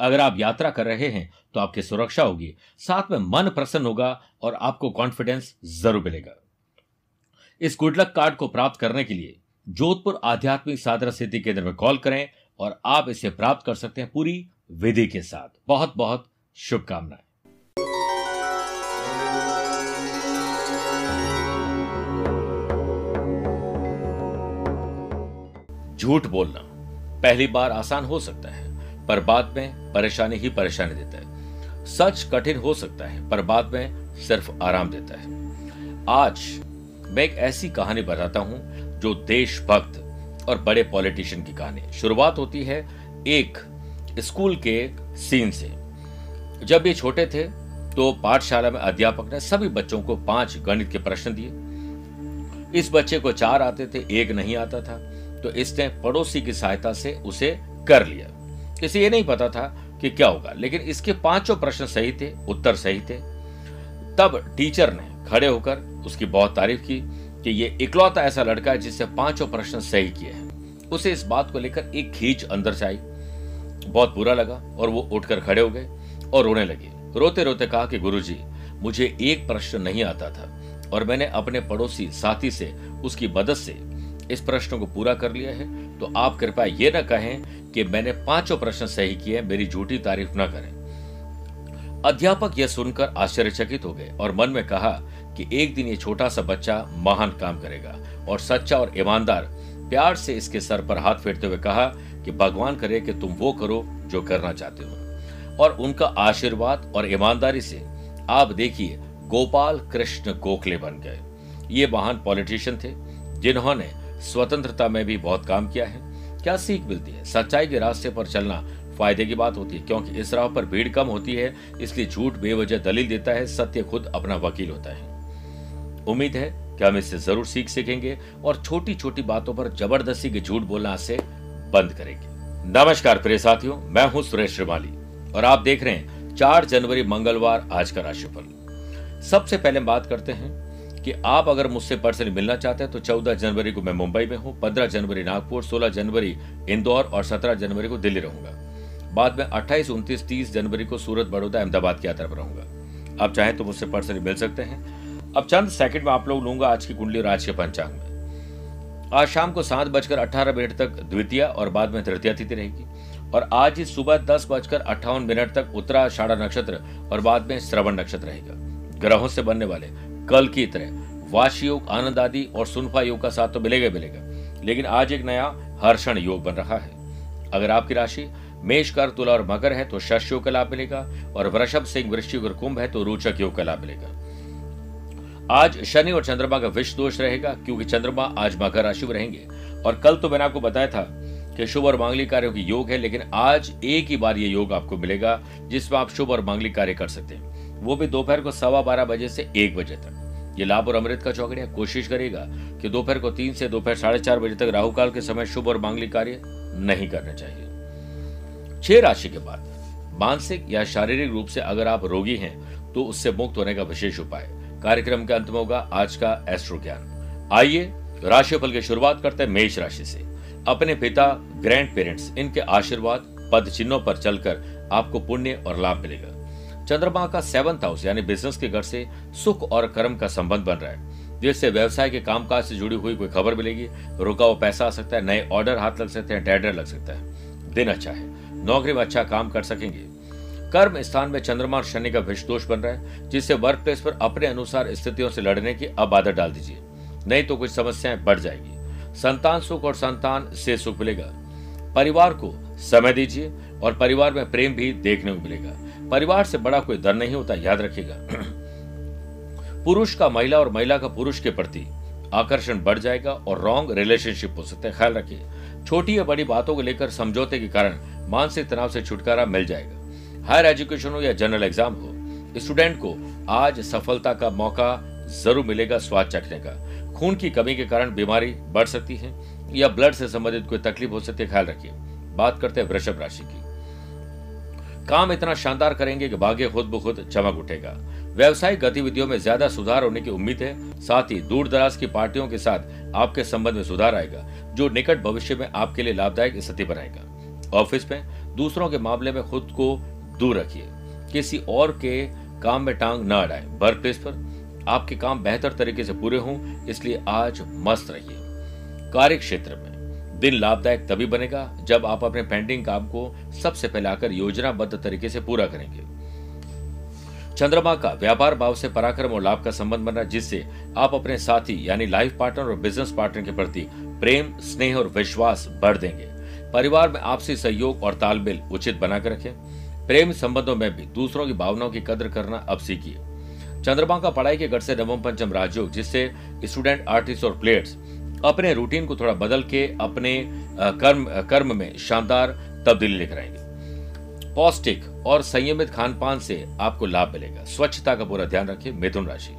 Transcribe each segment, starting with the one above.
अगर आप यात्रा कर रहे हैं तो आपकी सुरक्षा होगी। साथ में मन प्रसन्न होगा और आपको कॉन्फिडेंस ज़रूर मिलेगा। इस गुडलक कार्ड को प्राप्त करने के लिए जोधपुर आध्यात्मिक साधना सिद्धि केंद्र में कॉल करें और आप इसे प्राप्त कर सकते हैं पूरी विधि के साथ। बहुत बहुत शुभकामनाएँ। झूठ बोलना पहली बार आसान हो सकता है। पर बाद में परेशानी ही परेशानी देता है। सच कठिन हो सकता है, पर बाद में सिर्फ़ आराम देता है। आज मैं एक ऐसी कहानी बताता हूँ जो देशभक्त और बड़े पॉलिटिशियन की कहानी शुरुआत होती है एक स्कूल के सीन से। जब ये छोटे थे तो पाठशाला में अध्यापक ने सभी बच्चों को पाँच गणित के प्रश्न दिए। इस बच्चे को चार आते थे, एक नहीं आता था तो इसने पड़ोसी की सहायता से उसे कर लिया। इसे ये नहीं पता था कि क्या होगा, लेकिन इसके पाँचों प्रश्न सही थे, उत्तर सही थे। तब टीचर ने खड़े होकर उसकी बहुत तारीफ़ की कि ये इकलौता ऐसा लड़का है जिससे पाँचों प्रश्न सही किए हैं। उसे इस बात को लेकर एक खींच अंदर से आई। बहुत बुरा लगा और वो उठकर खड़े हो गए और रोने लगे। रोते रोते कहा कि गुरुजी, मुझे एक प्रश्न नहीं आता था और मैंने अपने पड़ोसी साथी से, उसकी मदद से इस प्रश्न को पूरा कर लिया है तो आप कृपया ये न कहें कि मैंने पाँचों प्रश्न सही किए, मेरी झूठी तारीफ़ न करें। अध्यापक यह सुनकर आश्चर्यचकित हो गए और मन में कहा कि एक दिन ये छोटा सा बच्चा महान काम करेगा और सच्चा और ईमानदार प्यार से इसके सर पर हाथ फेरते हुए कहा कि भगवान करे कि तुम वो करो जो करना चाहते हो। और उनका आशीर्वाद और ईमानदारी से आप देखिए, गोपाल कृष्ण गोखले बन गए। ये महान पॉलिटिशियन थे, जिन्होंने स्वतंत्रता में भी बहुत काम किया है। क्या सीख मिलती है? सच्चाई के रास्ते पर चलना फ़ायदे की बात होती है, क्योंकि इस राह पर भीड़ कम होती है, इसलिए झूठ बेवजह दलील देता है, सत्य खुद अपना वकील होता है। उम्मीद है कि हम इससे ज़रूर सीख सीखेंगे और छोटी छोटी बातों पर ज़बरदस्ती के झूठ बोलना से बंद करेंगे। नमस्कार प्रिय साथियों, मैं हूँ सुरेश श्रीमाली और आप देख रहे हैं चार जनवरी मंगलवार आज का राशिफल। सबसे पहले बात करते हैं कि आप अगर मुझसे पर्सनली मिलना चाहते हैं तो 14 जनवरी को मैं मुंबई में हूँ 15 जनवरी नागपुर 16 जनवरी इंदौर और 17 जनवरी को दिल्ली रहूँगा। बाद में 28, 29, 30 जनवरी को सूरत बड़ौदा अहमदाबाद की यात्रा पर रहूँगा। आप चाहें तो मुझसे पर्सनली मिल सकते हैं। अब चंद सेकंड में आप लोग लूँगा आज की कुंडली और आज के पंचांग में। आज शाम को सात बजकर अठारह मिनट तक द्वितीय और बाद में तृतीय तिथि रहेगी। और आज ही सुबह दस बजकर अट्ठावन मिनट तक उत्तराषाढ़ा नक्षत्र और बाद में श्रवण नक्षत्र रहेगा। ग्रहों से बनने वाले कल की तरह। वाश योग, आनंद आदि और सुनफा योग का साथ तो मिलेगा मिलेगा। लेकिन आज एक नया हर्षण योग बन रहा है। अगर आपकी राशि मेष कर, तुला और मकर है तो शश योग का लाभ मिलेगा और वृषभ, सिंह, वृश्चिक और कुंभ है तो रोचक योग का लाभ मिलेगा। आज शनि और चंद्रमा का विष दोष रहेगा, क्योंकि चंद्रमा आज मकर राशि में रहेंगे। और कल तो मैंने आपको बताया था कि शुभ और मांगलिक कार्यों की योग है, लेकिन आज एक ही बार ये योग आपको मिलेगा, जिसमें आप शुभ और मांगलिक कार्य कर सकते हैं। वो भी दोपहर को सवा बारह बजे से एक बजे तक। ये लाभ और अमृत का चौकड़िया। कोशिश करेगा कि दोपहर को तीन से दोपहर साढ़े चार बजे तक राहु काल के समय शुभ और मांगलिक कार्य नहीं करने चाहिए। छह राशि के बाद, मानसिक या शारीरिक रूप से अगर आप रोगी हैं तो उससे मुक्त होने का विशेष उपाय। कार्यक्रम के अंत में होगा आज का एस्ट्रो ज्ञान आइए राशिफल की शुरुआत करते हैं मेष राशि से। अपने पिता, ग्रैंड पेरेंट्स, इनके आशीर्वाद, पद चिन्हों पर चलकर आपको पुण्य और लाभ मिलेगा। चंद्रमा का सेवंथ हाउस यानी बिज़नेस के घर से सुख और कर्म का संबंध बन रहा है। जिससे व्यवसाय के कामकाज से जुड़ी हुई कोई खबर मिलेगी, रुका हुआ पैसा आ सकता है, नए ऑर्डर हाथ लग सकते हैं टेंडर लग सकता है। दिन अच्छा है, नौकरी में अच्छा काम कर सकेंगे। कर्म स्थान में चंद्रमा और शनि का विष दोष बन रहा है, जिससे वर्क प्लेस पर अपने अनुसार स्थितियों से लड़ने की अब आदत डाल दीजिए। नहीं तो कुछ समस्याएँ बढ़ जाएगी। संतान सुख और संतान से सुख मिलेगा। परिवार को समय दीजिए और परिवार में प्रेम भी देखने को मिलेगा। परिवार से बड़ा कोई डर नहीं होता, याद रखिएगा। पुरुष का महिला और महिला का पुरुष के प्रति आकर्षण बढ़ जाएगा और रॉन्ग रिलेशनशिप हो सकता है। ख्याल रखिए, छोटी या बड़ी बातों को लेकर समझौते के कारण मानसिक तनाव से छुटकारा मिल जाएगा। हायर एजुकेशन हो या जनरल एग्ज़ाम हो, स्टूडेंट को आज सफलता का मौका ज़रूर मिलेगा, स्वाद चखने का खून की कमी के कारण बीमारी बढ़ सकती है या ब्लड से संबंधित कोई तकलीफ़ हो सकती है, ख्याल रखिए। बात करते हैं वृषभ राशि की। काम इतना शानदार करेंगे कि भाग्य खुद ब खुद चमक उठेगा। व्यवसायिक गतिविधियों में ज़्यादा सुधार होने की उम्मीद है, साथ ही दूर दराज की पार्टियों के साथ आपके संबंध में सुधार आएगा, जो निकट भविष्य में आपके लिए लाभदायक स्थिति बनाएगा। ऑफ़िस में दूसरों के मामले में खुद को दूर रखिए। किसी और के काम में टांग न अड़ाए वर्क प्लेस पर आपके काम बेहतर तरीके से पूरे हों, इसलिए आज मस्त रहिए। कार्य क्षेत्र में दिन लाभदायक तभी बनेगा जब आप अपने पेंडिंग काम को सबसे पहले आकर योजनाबद्ध तरीके से पूरा करेंगे। चंद्रमा का व्यापार भाव से पराक्रम और लाभ का संबंध बन रहा जिससे आप अपने साथी यानी लाइफ पार्टनर और बिज़नेस पार्टनर के प्रति प्रेम, स्नेह और विश्वास बढ़ देंगे। परिवार में आपसी सहयोग और तालमेल उचित बनाकर रखें। प्रेम संबंधों में भी दूसरों की भावनाओं की कदर करना अब सीखिए। चंद्रमा का पढ़ाई के गढ़ से नवम पंचम राजयोग, जिससे स्टूडेंट आर्टिस्ट और प्लेयर्स अपने रूटीन को थोड़ा बदल के अपने कर्म कर्म में शानदार तब्दीली लेकर आएँगे। पौष्टिक और संयमित खान पान से आपको लाभ मिलेगा। स्वच्छता का पूरा ध्यान रखें, मिथुन राशि।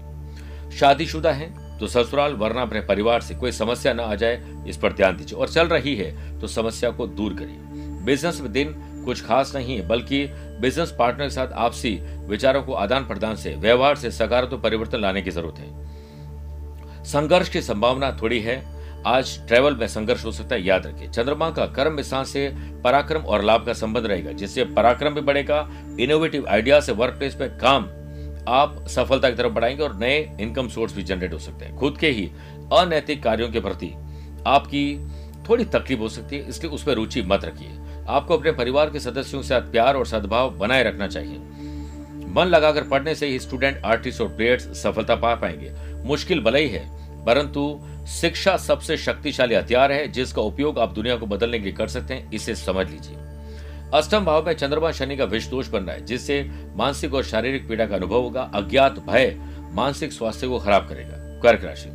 शादीशुदा है तो ससुराल, वरना अपने परिवार से कोई समस्या न आ जाए, इस पर ध्यान दीजिए। और चल रही है तो समस्या को दूर करिए। बिज़नेस में दिन कुछ खास नहीं है, बल्कि बिज़नेस पार्टनर के साथ आपसी विचारों को आदान प्रदान से, व्यवहार से सकारात्मक परिवर्तन लाने की ज़रूरत है। संघर्ष की संभावना थोड़ी है। आज ट्रेवल में संघर्ष हो सकता है, याद रखिए। चंद्रमा का कर्म स्थान से पराक्रम और लाभ का संबंध रहेगा, जिससे पराक्रम भी बढ़ेगा इनोवेटिव आइडिया से वर्क प्लेस में काम, आप सफलता की तरफ़ बढ़ाएँगे और नए इनकम सोर्स भी जनरेट हो सकते हैं। खुद के ही अनैतिक कार्यों के प्रति आपकी थोड़ी तकलीफ़ हो सकती है, इसलिए उस पर रुचि मत रखिए। आपको अपने परिवार के सदस्यों के साथ प्यार और सद्भाव बनाए रखना चाहिए। मन लगाकर पढ़ने से ही स्टूडेंट आर्टिस्ट और प्लेयर्स सफलता पा पाएँगे। मुश्किल भले ही है, परंतु शिक्षा सबसे शक्तिशाली हथियार है, जिसका उपयोग आप दुनिया को बदलने के लिए कर सकते हैं, इसे समझ लीजिए। अष्टम भाव में चंद्रमा शनि का विष दोष बन रहा है, जिससे मानसिक और शारीरिक पीड़ा का अनुभव होगा, अज्ञात भय मानसिक स्वास्थ्य को खराब करेगा। कर्क राशि।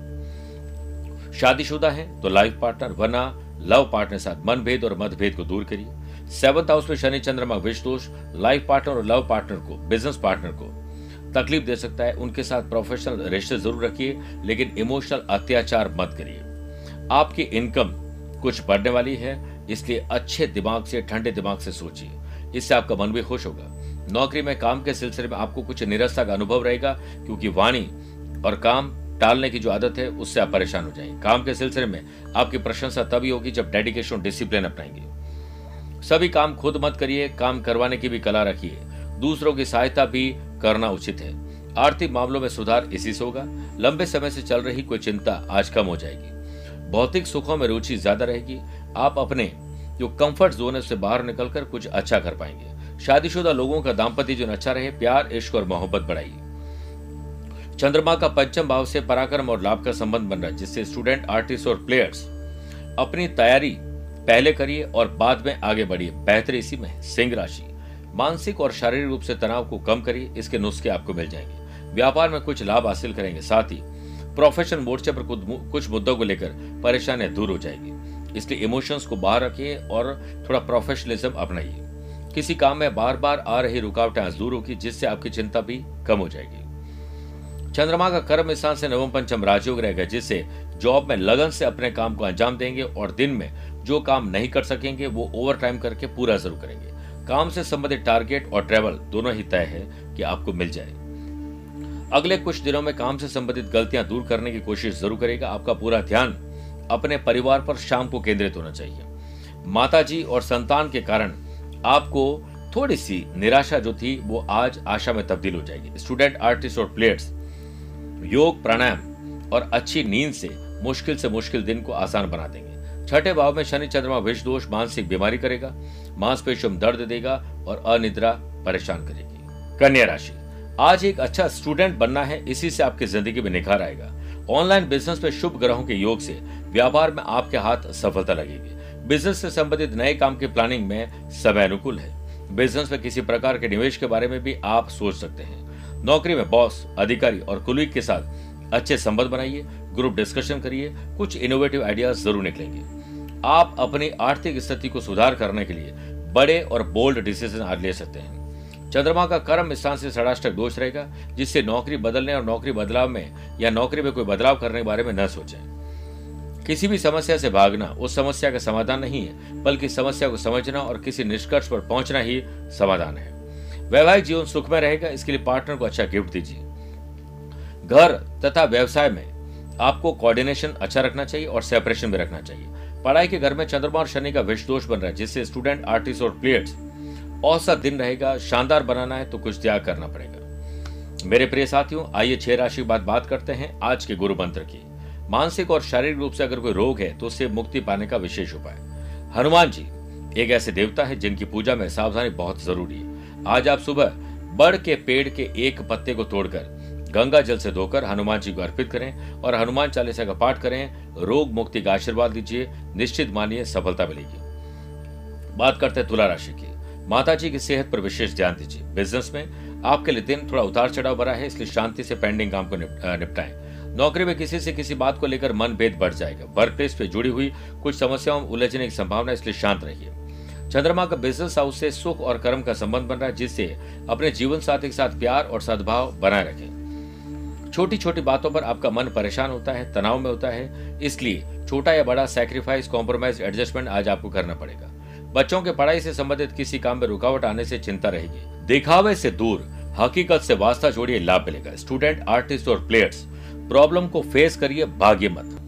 शादीशुदा है तो लाइफ पार्टनर वरना लव पार्टनर साथ मनभेद और मतभेद को दूर करिए। सेवंथ हाउस में शनि चंद्रमा विष दोष लाइफ पार्टनर और लव पार्टनर को बिज़नेस पार्टनर को तकलीफ़ दे सकता है, उनके साथ प्रोफेशनल रिश्ते ज़रूर रखिए, लेकिन इमोशनल अत्याचार मत करिए। आपकी इनकम कुछ बढ़ने वाली है, इसलिए अच्छे दिमाग से, ठंडे दिमाग से सोचिए। इससे आपका मन भी खुश होगा। नौकरी में काम के सिलसिले में आपको कुछ निरस्ता का अनुभव रहेगा, क्योंकि वाणी और काम टालने की जो आदत है, उससे आप परेशान हो जाएँगे। काम के सिलसिले में आपकी प्रशंसा तभी होगी जब डेडिकेशन डिसिप्लिन अपनाएँगे। सभी काम खुद मत करिए, काम करवाने की भी कला रखिए। दूसरों की सहायता भी करना उचित है। आर्थिक मामलों में सुधार इसी से होगा। लंबे समय से चल रही कोई चिंता आज कम हो जाएगी। भौतिक सुखों में रुचि ज़्यादा रहेगी। आप अपने, जो कंफर्ट जोन है, उससे बाहर निकलकर कुछ अच्छा कर पाएँगे। शादीशुदा लोगों का दाम्पत्य जीवन अच्छा रहे, प्यार, इश्क और मोहब्बत बढ़ाइए। चंद्रमा का पंचम भाव से पराक्रम और लाभ का संबंध बन रहा है, जिससे स्टूडेंट आर्टिस्ट और प्लेयर्स अपनी तैयारी पहले करिए और बाद में आगे बढ़िए। बेहतर इसी में सिंह राशि। मानसिक और शारीरिक रूप से तनाव को कम करिए, इसके नुस्खे आपको मिल जाएँगे। व्यापार में कुछ लाभ हासिल करेंगे, साथ ही प्रोफेशन मोर्चे पर कुछ मुद्दों को लेकर परेशानियाँ दूर हो जाएगी। इसलिए इमोशंस को बाहर रखिए और थोड़ा प्रोफेशनलिज्म अपनाइए। किसी काम में बार बार आ रही रुकावटें आज दूर होगी, जिससे आपकी चिंता भी कम हो जाएगी। चंद्रमा का कर्म स्थान से नवम पंचम राजयोग रहेगा, जिससे जॉब में लगन से अपने काम को अंजाम देंगे और दिन में जो काम नहीं कर सकेंगे, वो ओवर टाइम करके पूरा ज़रूर करेंगे। काम से संबंधित टारगेट और ट्रेवल दोनों ही तय है कि आपको मिल जाए। अगले कुछ दिनों में काम से संबंधित गलतियाँ दूर करने की कोशिश ज़रूर करेगा। आपका पूरा ध्यान अपने परिवार पर शाम को केंद्रित होना चाहिए। माता जी और संतान के कारण आपको थोड़ी सी निराशा जो थी, वो आज आशा में तब्दील हो जाएगी। स्टूडेंट आर्टिस्ट और प्लेयर्स योग, प्राणायाम और अच्छी नींद से मुश्किल से मुश्किल दिन को आसान बना देंगे। छठे भाव में शनि चंद्रमा विष दोष, मानसिक बीमारी करेगा, मांसपेशियों में दर्द देगा और अनिद्रा परेशान करेगी। कन्या राशि, आज एक अच्छा स्टूडेंट बनना है, इसी से आपकी ज़िंदगी में निखार आएगा। ऑनलाइन बिज़नेस में शुभ ग्रहों के योग से व्यापार में आपके हाथ सफलता लगेगी। बिज़नेस से संबंधित नए काम की प्लानिंग में समय अनुकूल है। बिज़नेस में किसी प्रकार के निवेश के बारे में भी आप सोच सकते हैं। नौकरी में बॉस अधिकारी और कुलीग के साथ अच्छे संबंध बनाइए। ग्रुप डिस्कशन करिए, कुछ इनोवेटिव आइडियाज़ ज़रूर निकलेंगे। आप अपनी आर्थिक स्थिति को सुधार करने के लिए बड़े और बोल्ड डिसीज़न आज ले सकते हैं। चंद्रमा का कर्म स्थान से षडाष्टक दोष रहेगा, जिससे नौकरी बदलने और नौकरी बदलाव में या नौकरी में कोई बदलाव करने के बारे में न सोचें। किसी भी समस्या से भागना उस समस्या का समाधान नहीं है, बल्कि समस्या को समझना और किसी निष्कर्ष पर पहुँचना ही समाधान है। वैवाहिक जीवन सुखमय रहेगा, इसके लिए पार्टनर को अच्छा गिफ्ट दीजिए। घर तथा व्यवसाय में आपको कोऑर्डिनेशन अच्छा रखना चाहिए और सेपरेशन भी रखना चाहिए। पढ़ाई के घर में चंद्रमा और शनि का विष दोष बन रहा है, जिससे स्टूडेंट आर्टिस्ट और प्लेयर्स औसत दिन रहेगा, शानदार बनाना है तो कुछ त्याग करना पड़ेगा। मेरे प्रिय साथियों, आइए छह राशि बाद बात करते हैं आज के गुरु मंत्र की। मानसिक और शारीरिक रूप से अगर कोई रोग है तो उससे मुक्ति पाने का विशेष उपाय। हनुमान जी, एक ऐसे देवता है जिनकी पूजा में सावधानी बहुत ज़रूरी है। आज आप सुबह बड़ के पेड़ के एक पत्ते को तोड़कर गंगा जल से धोकर हनुमान जी को अर्पित करें और हनुमान चालीसा का पाठ करें। रोग मुक्ति का आशीर्वाद दीजिए। निश्चित मानिए सफलता मिलेगी। बात करते हैं तुला राशि की। माता जी की सेहत पर विशेष ध्यान दीजिए। बिज़नेस में आपके लिए दिन थोड़ा उतार चढ़ाव भरा है, इसलिए शांति से पेंडिंग काम को निपटाएँ। नौकरी में किसी से किसी बात को लेकर मन भेद बढ़ जाएगा। वर्क प्लेस पे जुड़ी हुई कुछ समस्याओं में उलझने की संभावना, इसलिए शांत रहिए। चंद्रमा का बिज़नेस हाउस से सुख और कर्म का संबंध बन रहा है, जिससे अपने जीवन साथी के साथ प्यार और सद्भाव बनाए रखें। छोटी छोटी बातों पर आपका मन परेशान होता है, तनाव में होता है, इसलिए छोटा या बड़ा सैक्रिफाइस कॉम्प्रोमाइज एडजस्टमेंट आज आपको करना पड़ेगा। बच्चों के पढ़ाई से संबंधित किसी काम में रुकावट आने से चिंता रहेगी। दिखावे से दूर, हकीकत से वास्ता जोड़िए लाभ मिलेगा। स्टूडेंट आर्टिस्ट और प्लेयर्स प्रॉब्लम को फेस करिए, भाग्य मत।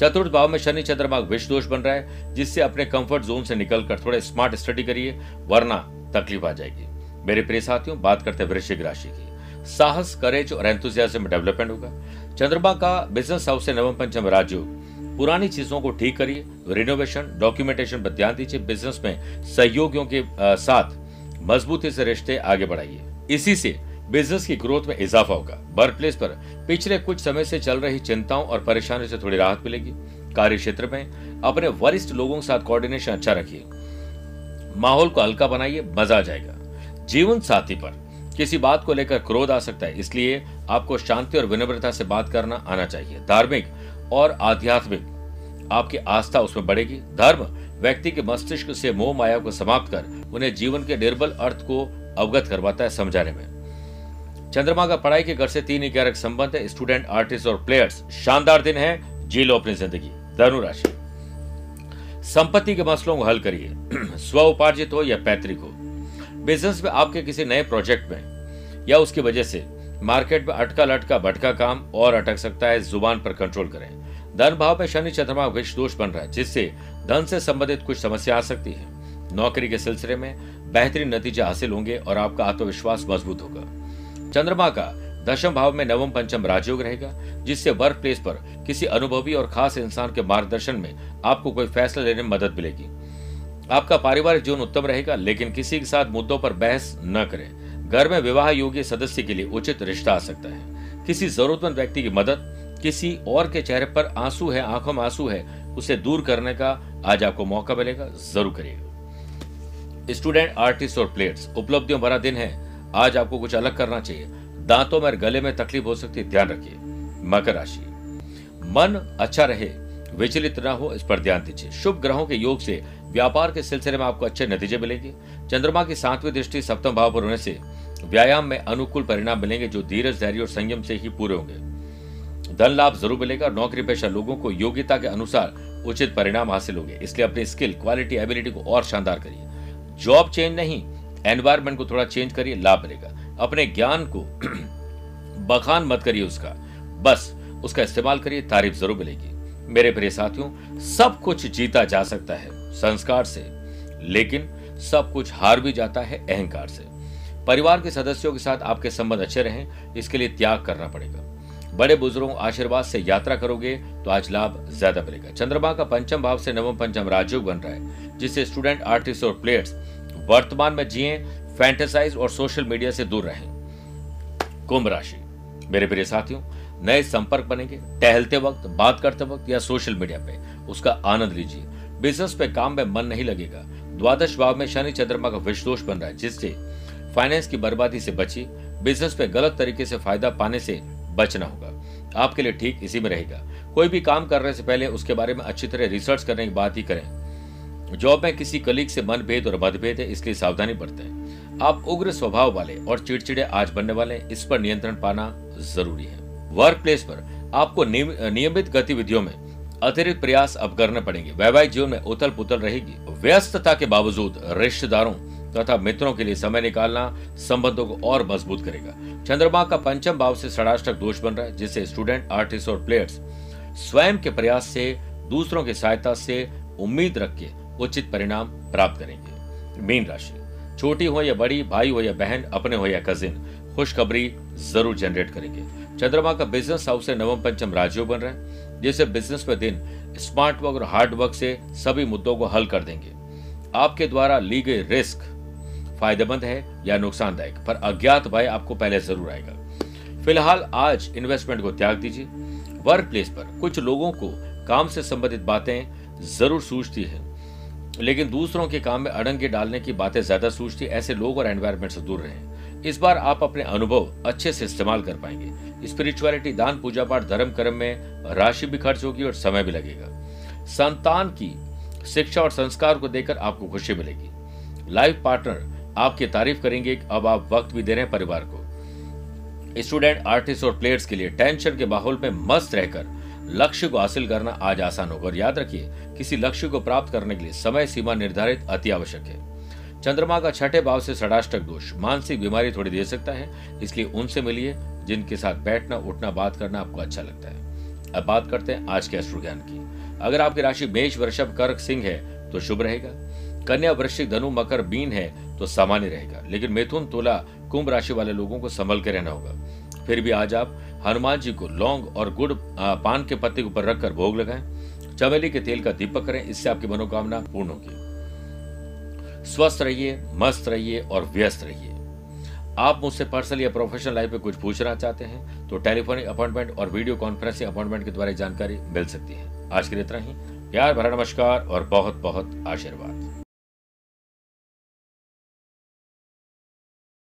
चतुर्थ भाव में शनि चंद्रमा विष दोष बन रहा है, जिससे अपने कंफर्ट जोन से निकलकर थोड़े स्मार्ट स्टडी करिए, वरना तकलीफ़ आ जाएगी। मेरे प्रिय साथियों, बात करते हैं वृश्चिक राशि की। साहस करेज और एंथुजियाज्म डेवलपमेंट होगा। चंद्रमा का बिज़नेस हाउस से नवम पंचम राज्य। पुरानी चीज़ों को ठीक करिए रिनोवेशन डॉक्यूमेंटेशन पर ध्यान दीजिए बिज़नेस में सहयोगियों के साथ मजबूती से रिश्ते आगे बढ़ाइए। इसी से बिज़नेस की ग्रोथ में इजाफा होगा। वर्क प्लेस पर पिछले कुछ समय से चल रही चिंताओं और परेशानियों से थोड़ी राहत मिलेगी। कार्य क्षेत्र में अपने वरिष्ठ लोगों के साथ कोऑर्डिनेशन अच्छा रखिए। माहौल को हल्का बनाइए, मज़ा आ जाएगा। जीवन साथी पर किसी बात को लेकर क्रोध आ सकता है, इसलिए आपको शांति और विनम्रता से बात करना आना चाहिए। धार्मिक और आध्यात्मिक आपकी आस्था उसमें बढ़ेगी। धर्म व्यक्ति के मस्तिष्क से मोह माया को समाप्त कर उन्हें जीवन के निर्बल अर्थ को अवगत करवाता है समझाने में। चंद्रमा का पढ़ाई के घर से तीन ग्यारह संबंध है। स्टूडेंट, आर्टिस्ट और प्लेयर्स, शानदार दिन है। जी लो अपनी ज़िंदगी। धनुराशि संपत्ति के मसलों को हल करिए। स्व उपार्जित हो या पैतृक हो। बिज़नेस में आपके किसी नए प्रोजेक्ट में या उसकी वजह से मार्केट में अटका लटका भटका काम और अटक सकता है, ज़ुबान पर कंट्रोल करें। धन भाव में शनि चंद्रमा विष दोष बन रहा है, जिससे धन से संबंधित कुछ समस्या आ सकती है। नौकरी के सिलसिले में बेहतरीन नतीजे हासिल होंगे और आपका आत्मविश्वास मज़बूत होगा। चंद्रमा का दशम भाव में नवम पंचम राजयोग रहेगा, जिससे वर्क प्लेस पर किसी अनुभवी और खास इंसान के मार्गदर्शन में आपको कोई फैसला लेने में मदद मिलेगी। आपका पारिवारिक जीवन उत्तम रहेगा, लेकिन किसी के साथ मुद्दों पर बहस न करें। घर में विवाह योग्य सदस्य के लिए उचित रिश्ता आ सकता है। किसी जरूरतमंद व्यक्ति की मदद, किसी और के चेहरे पर आँसू है, आँखों में आँसू है, उसे दूर करने का आज आपको मौका मिलेगा, ज़रूर करिएगा। स्टूडेंट, आर्टिस्ट और प्लेयर्स, उपलब्धियों भरा दिन है। आज आपको कुछ अलग करना चाहिए। दांतों में गले में तकलीफ़ हो सकती है, ध्यान रखिए। मकर राशि। मन अच्छा रहे, विचलित न हो, इस पर ध्यान दीजिए। शुभ ग्रहों के योग से व्यापार के सिलसिले में आपको अच्छे नतीजे मिलेंगे। चंद्रमा की सातवीं दृष्टि सप्तम भाव पर होने से व्यायाम में अनुकूल परिणाम मिलेंगे जो धीरज, धैर्य और संयम से ही पूरे होंगे। धन लाभ ज़रूर मिलेगा नौकरी पेशा लोगों को योग्यता के अनुसार उचित परिणाम हासिल होंगे। इसलिए अपनी स्किल, क्वालिटी, एबिलिटी को और शानदार करिए। जॉब चेंज नहीं एनवायरमेंट को थोड़ा चेंज करिए, लाभ मिलेगा। अपने ज्ञान को बखान मत करिए उसका। बस, उसका इस्तेमाल करिए, तारीफ़ ज़रूर मिलेगी। मेरे प्रिय साथियों, सब कुछ जीता जा सकता है। संस्कार से, लेकिन सब कुछ हार भी जाता है अहंकार से। परिवार के सदस्यों के साथ आपके संबंध अच्छे रहें, इसके लिए त्याग करना पड़ेगा। बड़े बुज़ुर्गों आशीर्वाद से यात्रा करोगे तो आज लाभ ज़्यादा मिलेगा। चंद्रमा का पंचम भाव से नवम पंचम राजयोग बन रहा है, जिससे स्टूडेंट आर्टिस्ट और प्लेयर्स वर्तमान में जिए फैंटेसाइज और सोशल मीडिया से दूर रहें। कुंभ राशि। मेरे प्रिय साथियों, नए संपर्क बनेंगे। टहलते वक्त, बात करते वक्त या सोशल मीडिया पे, उसका आनंद लीजिए। बिज़नेस पे काम में मन नहीं लगेगा। द्वादश भाव में शनि चंद्रमा का विषदोष बन रहा है, जिससे फाइनेंस की बर्बादी से बची बिज़नेस पे गलत तरीके से फ़ायदा पाने से बचना होगा। आपके लिए ठीक इसी में रहेगा। कोई भी काम करने से पहले उसके बारे में अच्छी तरह रिसर्च करने की बात ही करें। जॉब में किसी कलीग से मनभेद और मतभेद है इसलिए सावधानी बरतें। आप उग्र स्वभाव वाले और चिड़चिड़े आज बनने वाले इस पर नियंत्रण पाना ज़रूरी है। वर्क प्लेस पर आपको नियमित गतिविधियों में अतिरिक्त प्रयास अब करने पड़ेंगे। वैवाहिक जीवन में उथल पुथल रहेगी। व्यस्तता के बावजूद रिश्तेदारों तथा मित्रों के लिए समय निकालना संबंधों को और मज़बूत करेगा। चंद्रमा का पंचम भाव से षडाष्टक दोष बन रहा है, जिससे स्टूडेंट, आर्टिस्ट और प्लेयर्स स्वयं के प्रयास से, दूसरों की सहायता से उम्मीद रख के उचित परिणाम प्राप्त करेंगे। मीन राशि। छोटी हो या बड़ी, भाई हो या बहन, अपने हो या कजिन खुशखबरी ज़रूर जनरेट करेंगे। चंद्रमा का बिज़नेस हाउस से नवम, पंचम राजयोग बन रहा है। जिससे बिज़नेस में दिन स्मार्ट वर्क और हार्ड वर्क से सभी मुद्दों को हल कर देंगे। आपके द्वारा ली गई रिस्क फ़ायदेमंद है या नुकसानदायक? पर अज्ञात भय आपको पहले ज़रूर आएगा। फ़िलहाल आज इन्वेस्टमेंट को त्याग दीजिए। वर्क प्लेस पर कुछ लोगों को काम से संबंधित बातें ज़रूर सूझती है। लेकिन दूसरों के काम में अड़ंगे डालने की बातें ज़्यादा सूझती, ऐसे लोग और एनवायरमेंट से दूर रहें। इस बार आप अपने अनुभव अच्छे से इस्तेमाल कर पाएँगे। स्पिरिचुअलिटी, दान, पूजा पाठ, धर्म, कर्म में राशि भी खर्च होगी और समय भी लगेगा। संतान की शिक्षा और संस्कार को देकर आपको खुशी मिलेगी। लाइफ पार्टनर आपकी तारीफ़ करेंगे अब आप वक्त भी दे रहे हैं परिवार को। स्टूडेंट आर्टिस्ट और प्लेयर्स के लिए टेंशन के माहौल में मस्त रहकर लक्ष्य को हासिल करना आज आसान होगा। और याद रखिए, किसी लक्ष्य को प्राप्त करने के लिए समय सीमा निर्धारित अति आवश्यक है। चंद्रमा का छठे भाव से षडाष्टक दोष। मानसिक बीमारी थोड़ी दे सकता है, इसलिए उनसे मिलिए, जिनके साथ बैठना, उठना, बात करना आपको अच्छा लगता है। अब बात करते हैं आज के अश्रु ज्ञान की। अगर आपकी राशि मेष, वृषभ, कर्क, सिंह है तो शुभ रहेगा। कन्या, वृश्चिक, धनु, मकर बीन है तो सामान्य रहेगा। लेकिन मिथुन, तुला, कुंभ राशि वाले लोगों को संभल के रहना होगा। फिर भी आज आप हनुमान जी को लौंग और गुड़ पान के पत्ते के ऊपर रखकर भोग लगाएँ। चमेली के तेल का दीपक करें, इससे आपकी मनोकामना पूर्ण होगी। स्वस्थ रहिए, मस्त रहिए और व्यस्त रहिए। आप मुझसे पर्सनल या प्रोफेशनल लाइफ में कुछ पूछना चाहते हैं तो टेलीफोनिक अपॉइंटमेंट और वीडियो कॉन्फ्रेंसिंग अपॉइंटमेंट के द्वारा जानकारी मिल सकती है। आज के लिए इतना ही। प्यार भरा नमस्कार और बहुत बहुत आशीर्वाद।